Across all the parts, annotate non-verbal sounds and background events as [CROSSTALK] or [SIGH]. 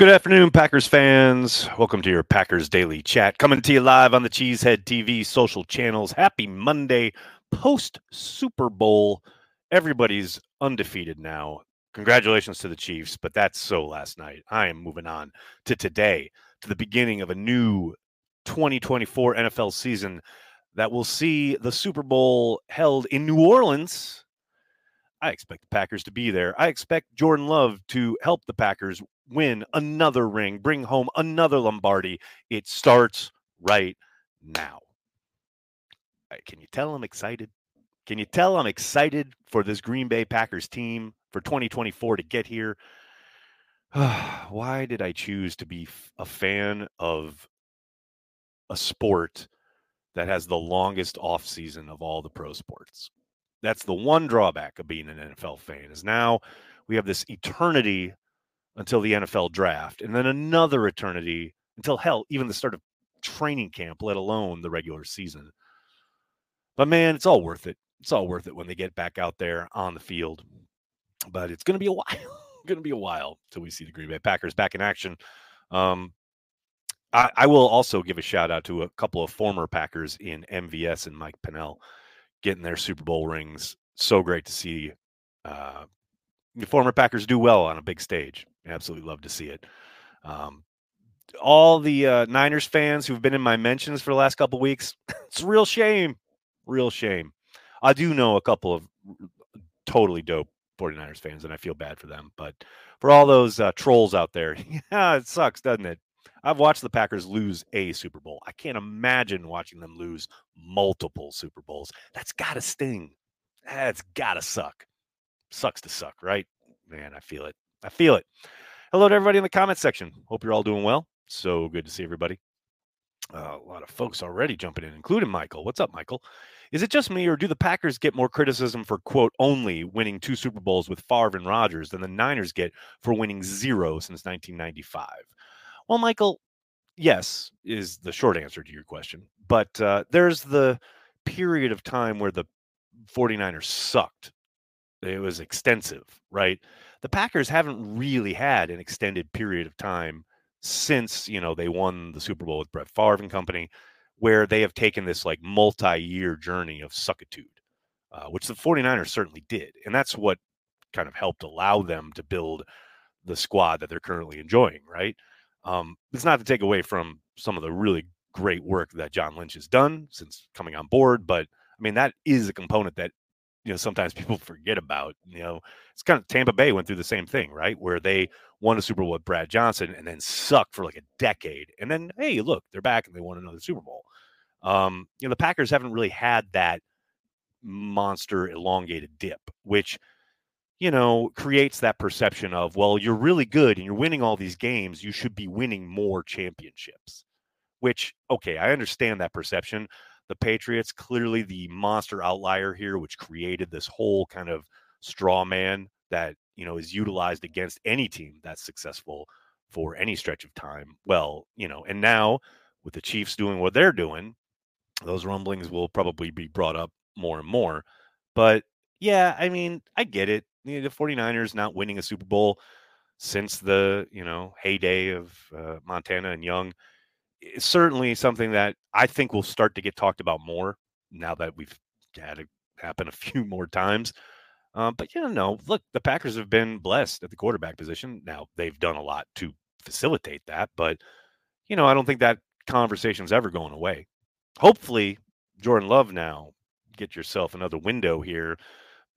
Good afternoon, Packers fans. Welcome to your Packers Daily Chat. Coming to you live on the Cheesehead TV social channels. Happy Monday, post Super Bowl. Everybody's undefeated now. Congratulations to the Chiefs, but that's so last night. I am moving on to today, to the beginning of a new 2024 NFL season that will see the Super Bowl held in New Orleans. I expect the Packers to be there. I expect Jordan Love to help the Packers win another ring, bring home another Lombardi. It starts right now. Can you tell I'm excited? Can you tell I'm excited for this Green Bay Packers team for 2024 to get here? [SIGHS] Why did I choose to be a fan of a sport that has the longest off season of all the pro sports? That's the one drawback of being an NFL fan is now we have this eternity until the NFL draft, and then another eternity until hell, even the start of training camp, let alone the regular season. But man, it's all worth it. It's all worth it when they get back out there on the field. But it's going to be a [LAUGHS] while. going to be a while till we see the Green Bay Packers back in action. Um, I, I, will also give a shout out to a couple of former Packers in MVS and Mike Pennel getting their Super Bowl rings. So great to see uh, former Packers do well on a big stage. Absolutely love to see it. Um, all the uh, Niners fans who've been in my mentions for the last couple weeks, [LAUGHS] it's real shame. Real shame. I do know a couple of totally dope 49ers fans, and I feel bad for them. But for all those uh, trolls out there, [LAUGHS] yeah, it sucks, doesn't it? I've watched the Packers lose a Super Bowl. I can't imagine watching them lose multiple Super Bowls. That's got to sting. That's got to suck. Sucks to suck, right? Man, I feel it. I feel it. Hello to everybody in the comment section. Hope you're all doing well. So good to see everybody. Uh, a lot of folks already jumping in, including Michael. What's up, Michael? Is it just me, or do the Packers get more criticism for quote only winning two Super Bowls with Favre and Rodgers than the Niners get for winning zero since 1995? Well, Michael, yes, is the short answer to your question. But uh, there's the period of time where the 49ers sucked. It was extensive, right? The Packers haven't really had an extended period of time since, you know, they won the Super Bowl with Brett Favre and company, where they have taken this like multi year journey of suckitude, uh, which the 49ers certainly did. And that's what kind of helped allow them to build the squad that they're currently enjoying, right? Um, it's not to take away from some of the really great work that John Lynch has done since coming on board, but I mean that is a component that you know sometimes people forget about. You know, it's kind of Tampa Bay went through the same thing, right? Where they won a Super Bowl with Brad Johnson and then sucked for like a decade, and then hey, look, they're back and they won another Super Bowl. Um, you know, the Packers haven't really had that monster elongated dip, which you know, creates that perception of, well, you're really good and you're winning all these games. You should be winning more championships, which, okay, I understand that perception. The Patriots, clearly the monster outlier here, which created this whole kind of straw man that, you know, is utilized against any team that's successful for any stretch of time. Well, you know, and now with the Chiefs doing what they're doing, those rumblings will probably be brought up more and more. But yeah, I mean, I get it you know, the 49ers not winning a Super Bowl since the, you know, heyday of uh, Montana and Young is certainly something that I think will start to get talked about more now that we've had it happen a few [LAUGHS] more times. Um, but you know, look, the Packers have been blessed at the quarterback position. Now they've done a lot to facilitate that, but you know, I don't think that conversation's ever going away. Hopefully, Jordan Love now get yourself another window here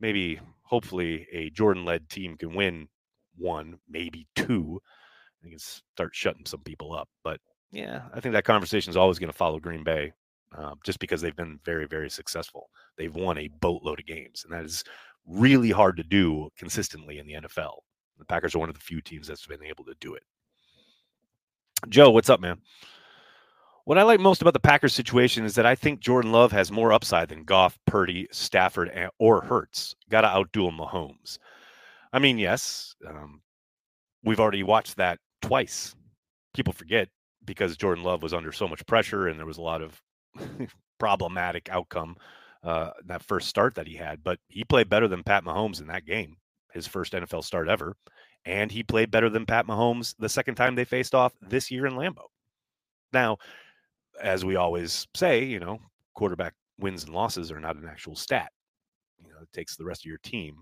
maybe hopefully a Jordan led team can win one, maybe two. They can start shutting some people up. But yeah, I think that conversation is always going to follow Green Bay uh, just because they've been very, very successful. They've won a boatload of games, and that is really hard to do consistently in the NFL. The Packers are one of the few teams that's been able to do it. Joe, what's up, man? What I like most about the Packers situation is that I think Jordan Love has more upside than Goff, Purdy, Stafford, or Hurts. Got to outduel Mahomes. I mean, yes, um, we've already watched that twice. People forget because Jordan Love was under so much pressure and there was a lot of [LAUGHS] problematic outcome uh, that first start that he had. But he played better than Pat Mahomes in that game, his first NFL start ever. And he played better than Pat Mahomes the second time they faced off this year in Lambeau. Now, as we always say, you know, quarterback wins and losses are not an actual stat. You know, it takes the rest of your team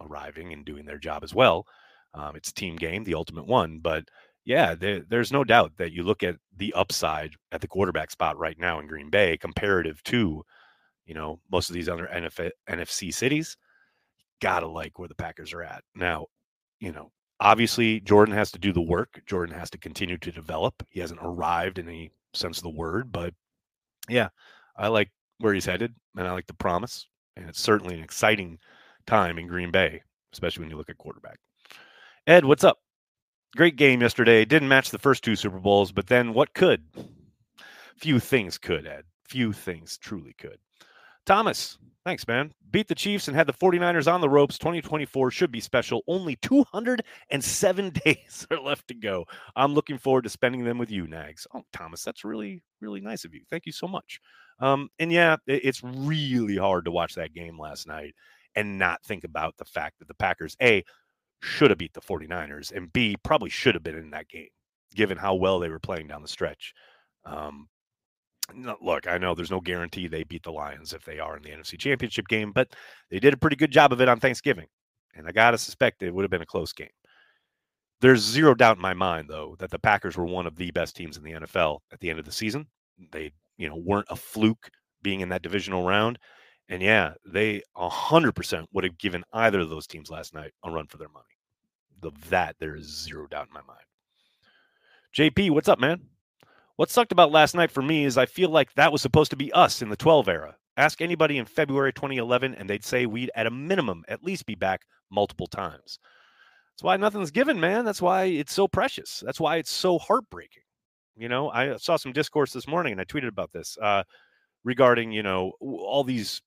arriving and doing their job as well. Um, it's team game, the ultimate one. But yeah, there, there's no doubt that you look at the upside at the quarterback spot right now in Green Bay comparative to, you know, most of these other NF- NFC cities. Gotta like where the Packers are at now. You know, obviously Jordan has to do the work. Jordan has to continue to develop. He hasn't arrived in any sense of the word, but yeah, I like where he's headed, and I like the promise. And it's certainly an exciting time in Green Bay, especially when you look at quarterback. Ed, what's up? Great game yesterday. Didn't match the first two Super Bowls, but then what could? Few things could, Ed. Few things truly could. Thomas, thanks, man. Beat the Chiefs and had the 49ers on the ropes. 2024 should be special. Only 207 [LAUGHS] days are left to go. I'm looking forward to spending them with you, Nags. Oh, Thomas, that's really, really nice of you. Thank you so much. Um, and yeah, it's really hard to watch that game last night and not think about the fact that the Packers, A, should have beat the 49ers, and B, probably should have been in that game, given how well they were playing down the stretch. Um, look, I know there's no guarantee they beat the Lions if they are in the NFC Championship game, but they did a pretty good job of it on Thanksgiving. And I got to suspect it would have been a close game. There's zero doubt in my mind, though, that the Packers were one of the best teams in the NFL at the end of the season. They, you know, weren't a fluke being in that divisional round. And yeah, they 100% would have given either of those teams last night a run for their money. Of that, there is zero doubt in my mind. JP, what's up, man? What sucked about last night for me is I feel like that was supposed to be us in the 12 era. Ask anybody in February 2011, and they'd say we'd at a minimum at least be back multiple times. That's why nothing's given, man. That's why it's so precious. That's why it's so heartbreaking. You know, I saw some discourse this morning and I tweeted about this uh, regarding, you know, all these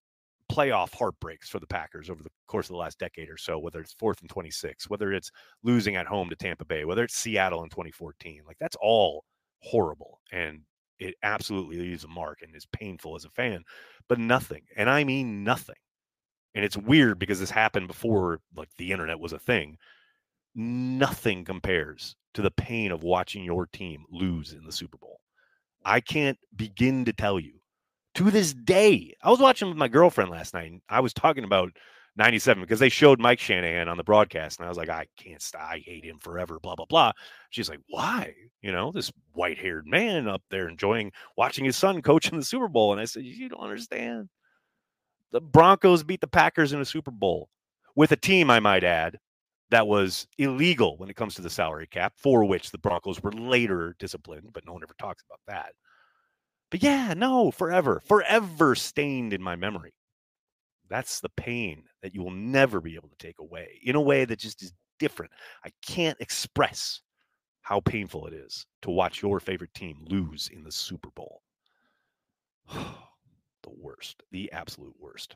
playoff heartbreaks for the Packers over the course of the last decade or so, whether it's fourth and 26, whether it's losing at home to Tampa Bay, whether it's Seattle in 2014. Like that's all horrible. And it absolutely leaves a mark and is painful as a fan, but nothing, and I mean nothing. And it's weird because this happened before like the internet was a thing. Nothing compares to the pain of watching your team lose in the Super Bowl. I can't begin to tell you to this day. I was watching with my girlfriend last night and I was talking about 97 because they showed Mike Shanahan on the broadcast. And I was like, I can't stop. I hate him forever, blah, blah, blah. She's like, why? You know, this white haired man up there enjoying watching his son coach in the Super Bowl. And I said, You don't understand. The Broncos beat the Packers in a Super Bowl with a team, I might add, that was illegal when it comes to the salary cap, for which the Broncos were later disciplined, but no one ever talks about that. But yeah, no, forever, forever stained in my memory. That's the pain that you will never be able to take away in a way that just is different. I can't express how painful it is to watch your favorite team lose in the Super Bowl. [SIGHS] the worst, the absolute worst.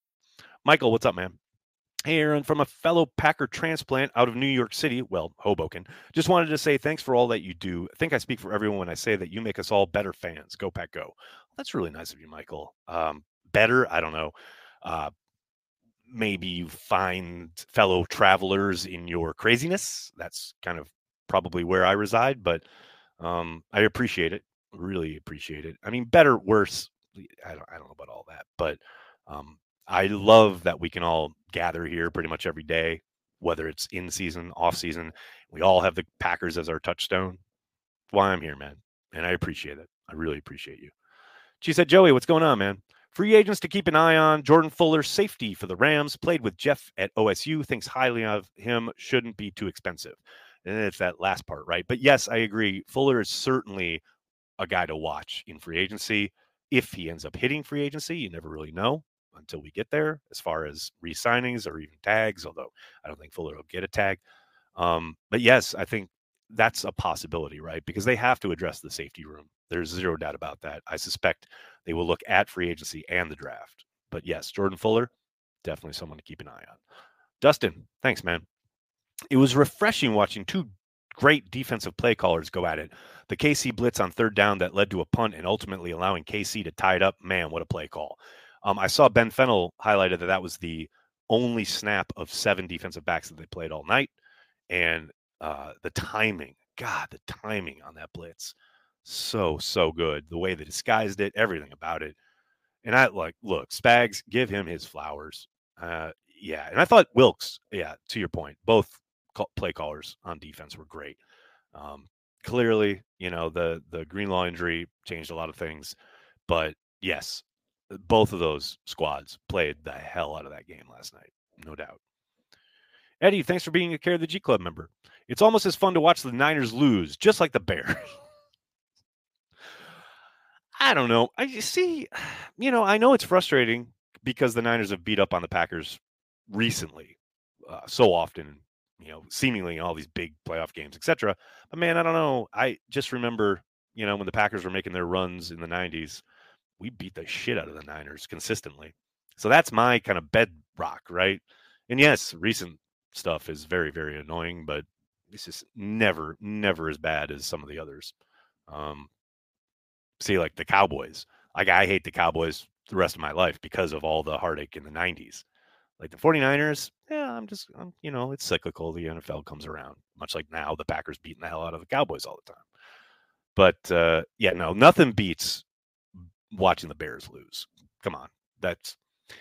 Michael, what's up, man? Hey, Aaron, from a fellow Packer transplant out of New York City, well, Hoboken, just wanted to say thanks for all that you do. I think I speak for everyone when I say that you make us all better fans. Go, Pack, go. That's really nice of you, Michael. Um, better, I don't know. Uh, maybe you find fellow travelers in your craziness. That's kind of probably where I reside, but um, I appreciate it. Really appreciate it. I mean, better, worse. I don't, I don't know about all that, but um, I love that we can all gather here pretty much every day, whether it's in season, off season. We all have the Packers as our touchstone. why I'm here, man. And I appreciate it. I really appreciate you. She said, Joey, what's going on, man? Free agents to keep an eye on. Jordan Fuller, safety for the Rams, played with Jeff at OSU, thinks highly of him, shouldn't be too expensive. And it's that last part, right? But yes, I agree. Fuller is certainly a guy to watch in free agency. If he ends up hitting free agency, you never really know until we get there as far as re-signings or even tags, although I don't think Fuller will get a tag. Um, but yes, I think that's a possibility, right? Because they have to address the safety room. There's zero doubt about that. I suspect they will look at free agency and the draft. But yes, Jordan Fuller, definitely someone to keep an eye on. Dustin, thanks, man. It was refreshing watching two great defensive play callers go at it. The KC blitz on third down that led to a punt and ultimately allowing KC to tie it up. Man, what a play call. Um, I saw Ben Fennell highlighted that that was the only snap of seven defensive backs that they played all night, and uh, the timing, God, the timing on that blitz, so so good. The way they disguised it, everything about it, and I like look Spags, give him his flowers. Uh, yeah, and I thought Wilks, yeah, to your point, both play callers on defense were great. Um, clearly, you know the the Greenlaw injury changed a lot of things, but yes, both of those squads played the hell out of that game last night, no doubt. Eddie, thanks for being a Care of the G Club member. It's almost as fun to watch the Niners lose, just like the Bears. [LAUGHS] I don't know. I see, [SIGHS] you know, I know it's frustrating because the Niners have beat up on the Packers recently, uh, so often, you know, seemingly in all these big playoff games, etc. But man, I don't know. I just remember, you know, when the Packers were making their runs in the '90s, we beat the shit out of the Niners consistently. So that's my kind of bedrock, right? And yes, recent stuff is very, very annoying, but it's just never, never as bad as some of the others. Um, see, like the Cowboys. Like I hate the Cowboys the rest of my life because of all the heartache in the 90s. Like the 49ers, yeah, I'm just, I'm, you know, it's cyclical. The NFL comes around, much like now the Packers beating the hell out of the Cowboys all the time. But uh, yeah, no, nothing beats watching the Bears lose. Come on. That's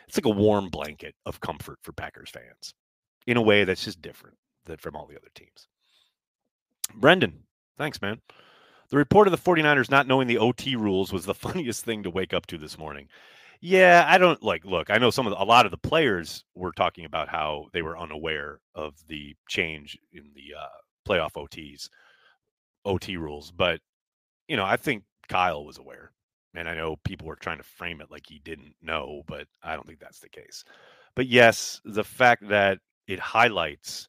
it's like a warm blanket of comfort for Packers fans in a way that's just different than from all the other teams. Brendan, thanks, man. The report of the 49ers not knowing the OT rules was the [LAUGHS] funniest thing to wake up to this morning. Yeah, I don't like look, I know some of the, a lot of the players were talking about how they were unaware of the change in the uh, playoff OTs OT rules, but you know, I think Kyle was aware. And I know people were trying to frame it like he didn't know, but I don't think that's the case. But yes, the fact that it highlights,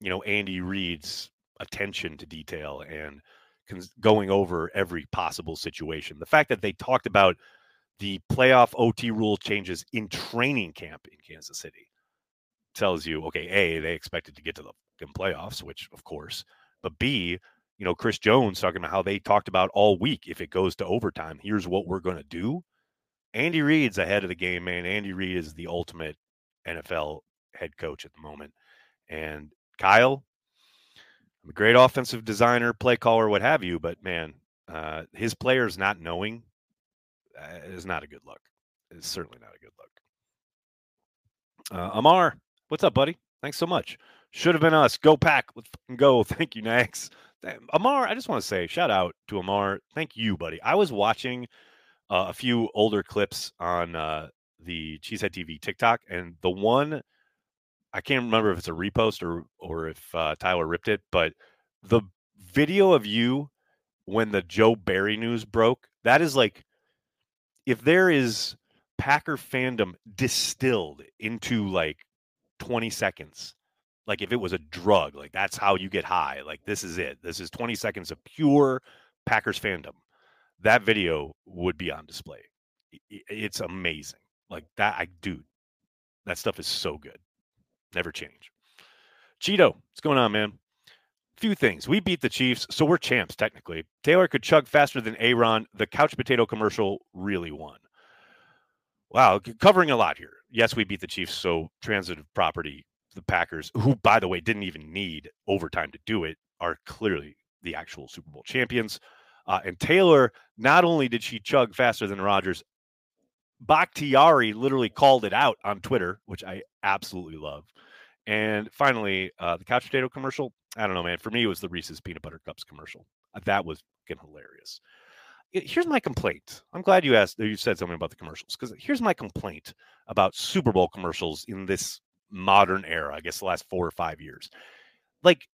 you know, Andy Reid's attention to detail and going over every possible situation. The fact that they talked about the playoff OT rule changes in training camp in Kansas City tells you, okay, A, they expected to get to the playoffs, which of course, but B, you know, Chris Jones talking about how they talked about all week. If it goes to overtime, here's what we're going to do. Andy Reid's ahead of the game, man. Andy Reid is the ultimate NFL head coach at the moment. And Kyle, I'm a great offensive designer, play caller, what have you, but man, uh, his players not knowing uh, is not a good look. It's certainly not a good look. Uh, Amar, what's up, buddy? Thanks so much. Should have been us. Go pack. Let's go. [LAUGHS] Thank you, Nags. Amar, I just want to say shout out to Amar. Thank you, buddy. I was watching uh, a few older clips on uh, the Cheesehead TV TikTok, and the one I can't remember if it's a repost or or if uh, Tyler ripped it, but the video of you when the Joe Barry news broke, that is like if there is Packer fandom distilled into like 20 seconds, like if it was a drug, like that's how you get high. Like this is it. This is 20 seconds of pure Packers fandom. That video would be on display. It's amazing. Like that, I dude, that stuff is so good. Never change. Cheeto, what's going on, man? Few things. We beat the Chiefs, so we're champs technically. Taylor could chug faster than Aaron. The couch potato commercial really won. Wow, covering a lot here. Yes, we beat the Chiefs, so transitive property. The Packers, who by the way didn't even need overtime to do it, are clearly the actual Super Bowl champions. Uh, and Taylor, not only did she chug faster than Rodgers, Bakhtiari literally called it out on Twitter, which I absolutely love. And finally, uh, the couch potato commercial. I don't know, man. For me, it was the Reese's peanut butter cups commercial. Uh, that was fucking hilarious. Here's my complaint. I'm glad you asked. You said something about the commercials because here's my complaint about Super Bowl commercials in this modern era. I guess the last four or five years. Like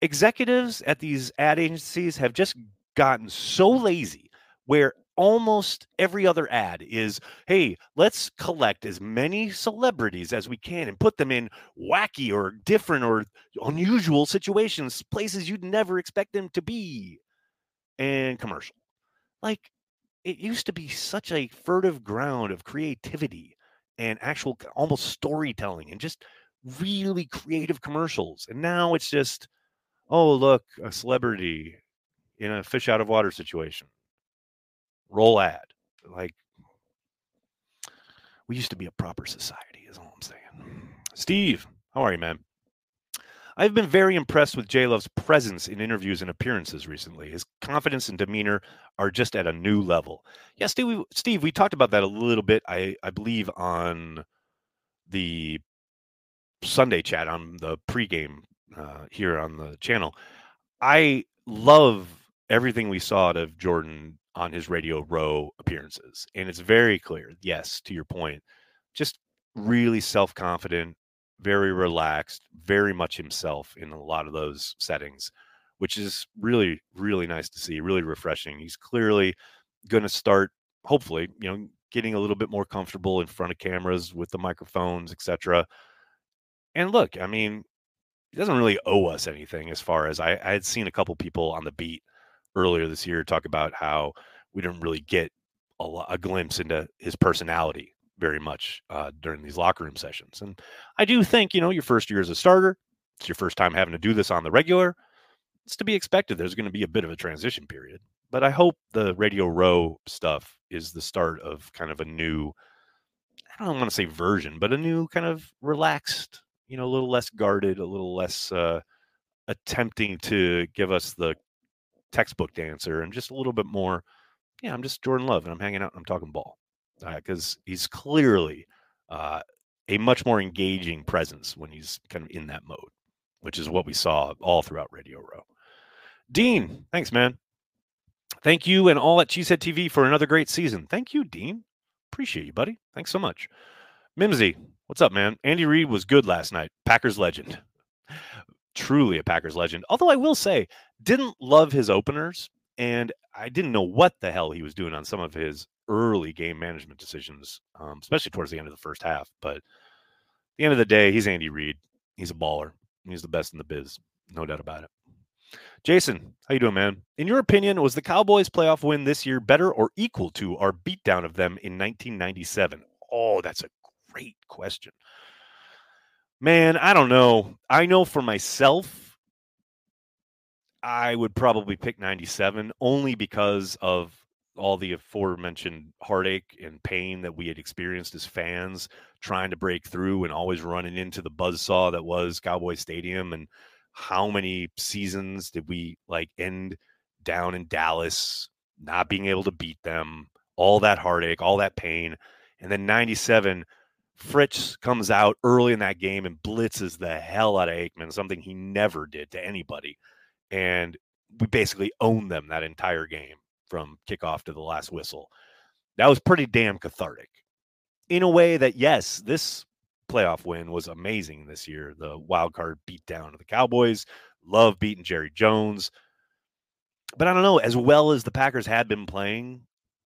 executives at these ad agencies have just gotten so lazy where almost every other ad is hey let's collect as many celebrities as we can and put them in wacky or different or unusual situations places you'd never expect them to be and commercial like it used to be such a furtive ground of creativity and actual almost storytelling and just really creative commercials and now it's just oh look a celebrity in a fish out of water situation roll ad. Like we used to be a proper society, is all I'm saying. Steve, how are you, man? I've been very impressed with J Love's presence in interviews and appearances recently. His confidence and demeanor are just at a new level. Yeah, Steve, we, Steve, we talked about that a little bit, I, I believe, on the Sunday chat on the pregame uh, here on the channel. I love everything we saw out of Jordan on his Radio Row appearances. And it's very clear, yes, to your point, just really self confident, very relaxed, very much himself in a lot of those settings, which is really, really nice to see, really refreshing. He's clearly going to start, hopefully, you know, getting a little bit more comfortable in front of cameras with the microphones, etc. And look, I mean, he doesn't really owe us anything as far as I, I had seen a couple people on the beat earlier this year talk about how we didn't really get a, a glimpse into his personality very much uh, during these locker room sessions. And I do think, you know, your first year as a starter, it's your first time having to do this on the regular. It's to be expected. There's going to be a bit of a transition period. But I hope the Radio Row stuff is the start of kind of a new, I don't want to say version, but a new kind of relaxed, you know, a little less guarded, a little less uh, attempting to give us the textbook dancer and just a little bit more yeah i'm just jordan love and i'm hanging out and i'm talking ball because uh, he's clearly uh, a much more engaging presence when he's kind of in that mode which is what we saw all throughout radio row. Dean thanks man. Thank you and all at cheesehead tv for another great season. Thank you dean. Appreciate you buddy. Thanks so much. Mimsy what's up man? Andy reid was good last night. Packers legend. Truly a Packers legend. Although I will say, didn't love his openers, and I didn't know what the hell he was doing on some of his early game management decisions, um, especially towards the end of the first half. But at the end of the day, he's Andy Reid. He's a baller. He's the best in the biz, no doubt about it. Jason, how you doing, man? In your opinion, was the Cowboys' playoff win this year better or equal to our beatdown of them in 1997? Oh, that's a great question. Man, I don't know. I know for myself, I would probably pick 97 only because of all the aforementioned heartache and pain that we had experienced as fans trying to break through and always running into the buzzsaw that was Cowboy Stadium and how many seasons did we like end down in Dallas not being able to beat them all that heartache all that pain and then 97 Fritz comes out early in that game and blitzes the hell out of Aikman, something he never did to anybody. And we basically owned them that entire game from kickoff to the last whistle. That was pretty damn cathartic. in a way that yes, this playoff win was amazing this year. The wild card beat down the Cowboys. Love beating Jerry Jones. But I don't know, as well as the Packers had been playing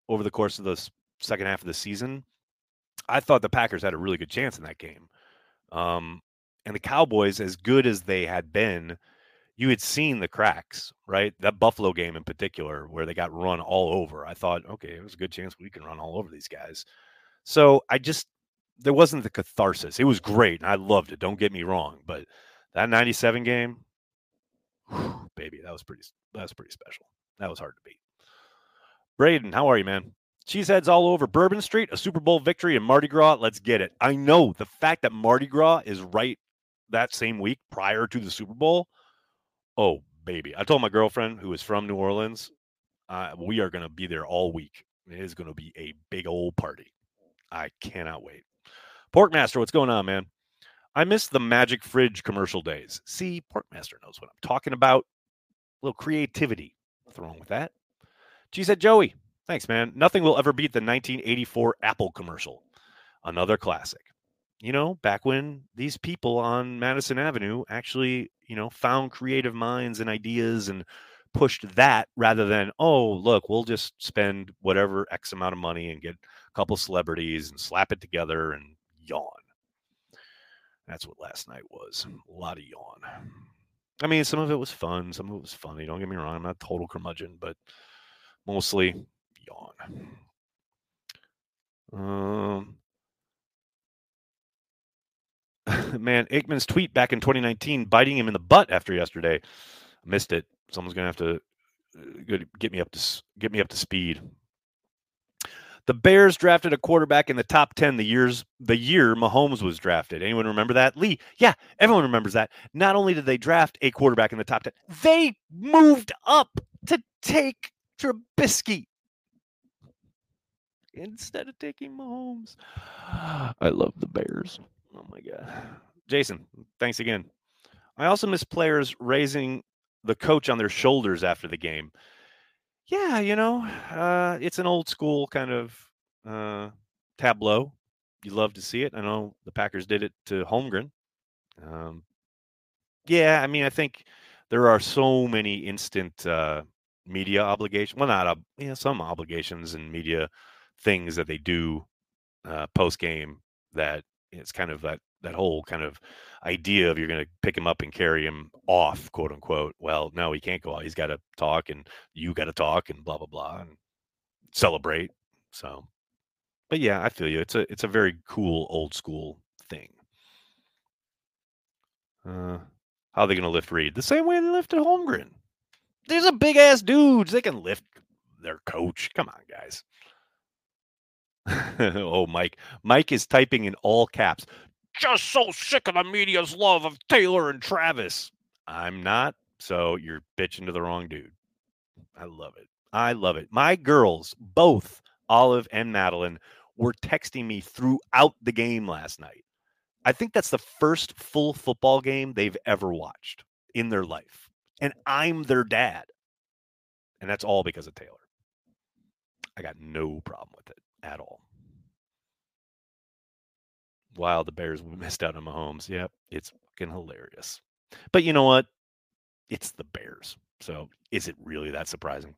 over the course of the second half of the season, I thought the Packers had a really good chance in that game. Um, and the Cowboys, as good as they had been, you had seen the cracks, right? That Buffalo game in particular, where they got run all over. I thought, okay, it was a good chance we can run all over these guys. So I just there wasn't the catharsis. It was great, and I loved it. Don't get me wrong, but that '97 game, whew, baby, that was pretty. That was pretty special. That was hard to beat. Braden, how are you, man? Cheeseheads all over Bourbon Street, a Super Bowl victory and Mardi Gras. Let's get it. I know the fact that Mardi Gras is right that same week prior to the Super Bowl. Oh, baby. I told my girlfriend who is from New Orleans, uh, we are going to be there all week. It is going to be a big old party. I cannot wait. Porkmaster, what's going on, man? I miss the magic fridge commercial days. See, Porkmaster knows what I'm talking about. A little creativity. Nothing wrong with that. She said, Joey, thanks, man. Nothing will ever beat the 1984 Apple commercial. Another classic. You know, back when these people on Madison Avenue actually, you know, found creative minds and ideas and pushed that rather than, oh, look, we'll just spend whatever X amount of money and get a couple celebrities and slap it together and yawn. That's what last night was. A lot of yawn. I mean, some of it was fun, some of it was funny. Don't get me wrong, I'm not total curmudgeon, but mostly yawn. Um, [LAUGHS] man, Aikman's tweet back in 2019 biting him in the butt after yesterday. Missed it. Someone's gonna have to uh, get me up to get me up to speed. The Bears drafted a quarterback in the top 10 the years the year Mahomes was drafted. Anyone remember that? Lee. Yeah, everyone remembers that. Not only did they draft a quarterback in the top 10, they moved up to take Trubisky instead of taking Mahomes. I love the Bears. Oh my god. Jason, thanks again. I also miss players raising the coach on their shoulders after the game yeah, you know, uh, it's an old school kind of uh, tableau. You love to see it. I know the Packers did it to Holmgren. Um, yeah, I mean, I think there are so many instant uh, media obligations. Well, not uh, yeah, some obligations and media things that they do uh, post game that it's kind of that that whole kind of idea of you're going to pick him up and carry him off, quote unquote. Well, no, he can't go out. He's got to talk, and you got to talk, and blah blah blah, and celebrate. So, but yeah, I feel you. It's a it's a very cool old school thing. Uh, how are they going to lift Reid? The same way they lifted Holmgren. There's a big ass dudes. They can lift their coach. Come on, guys. [LAUGHS] oh, Mike. Mike is typing in all caps just so sick of the media's love of Taylor and Travis. I'm not. So you're bitching to the wrong dude. I love it. I love it. My girls, both Olive and Madeline, were texting me throughout the game last night. I think that's the first full football game they've ever watched in their life. And I'm their dad. And that's all because of Taylor. I got no problem with it at all while the Bears [LAUGHS] missed out on Mahomes. Yep, it's fucking hilarious. But you know what? It's the Bears. So is it really that surprising?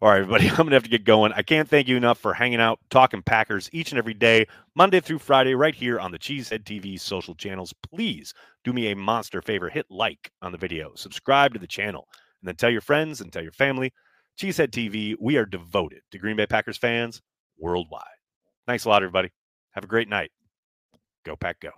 All right, everybody, [LAUGHS] I'm going to have to get going. I can't thank you enough for hanging out, talking Packers each and every day, Monday through Friday, right here on the Cheesehead TV social channels. Please do me a monster favor hit like on the video, subscribe to the channel, and then tell your friends and tell your family. Cheesehead TV, we are devoted to Green Bay Packers fans worldwide. Thanks a lot, everybody. Have a great night. Go Pack Go.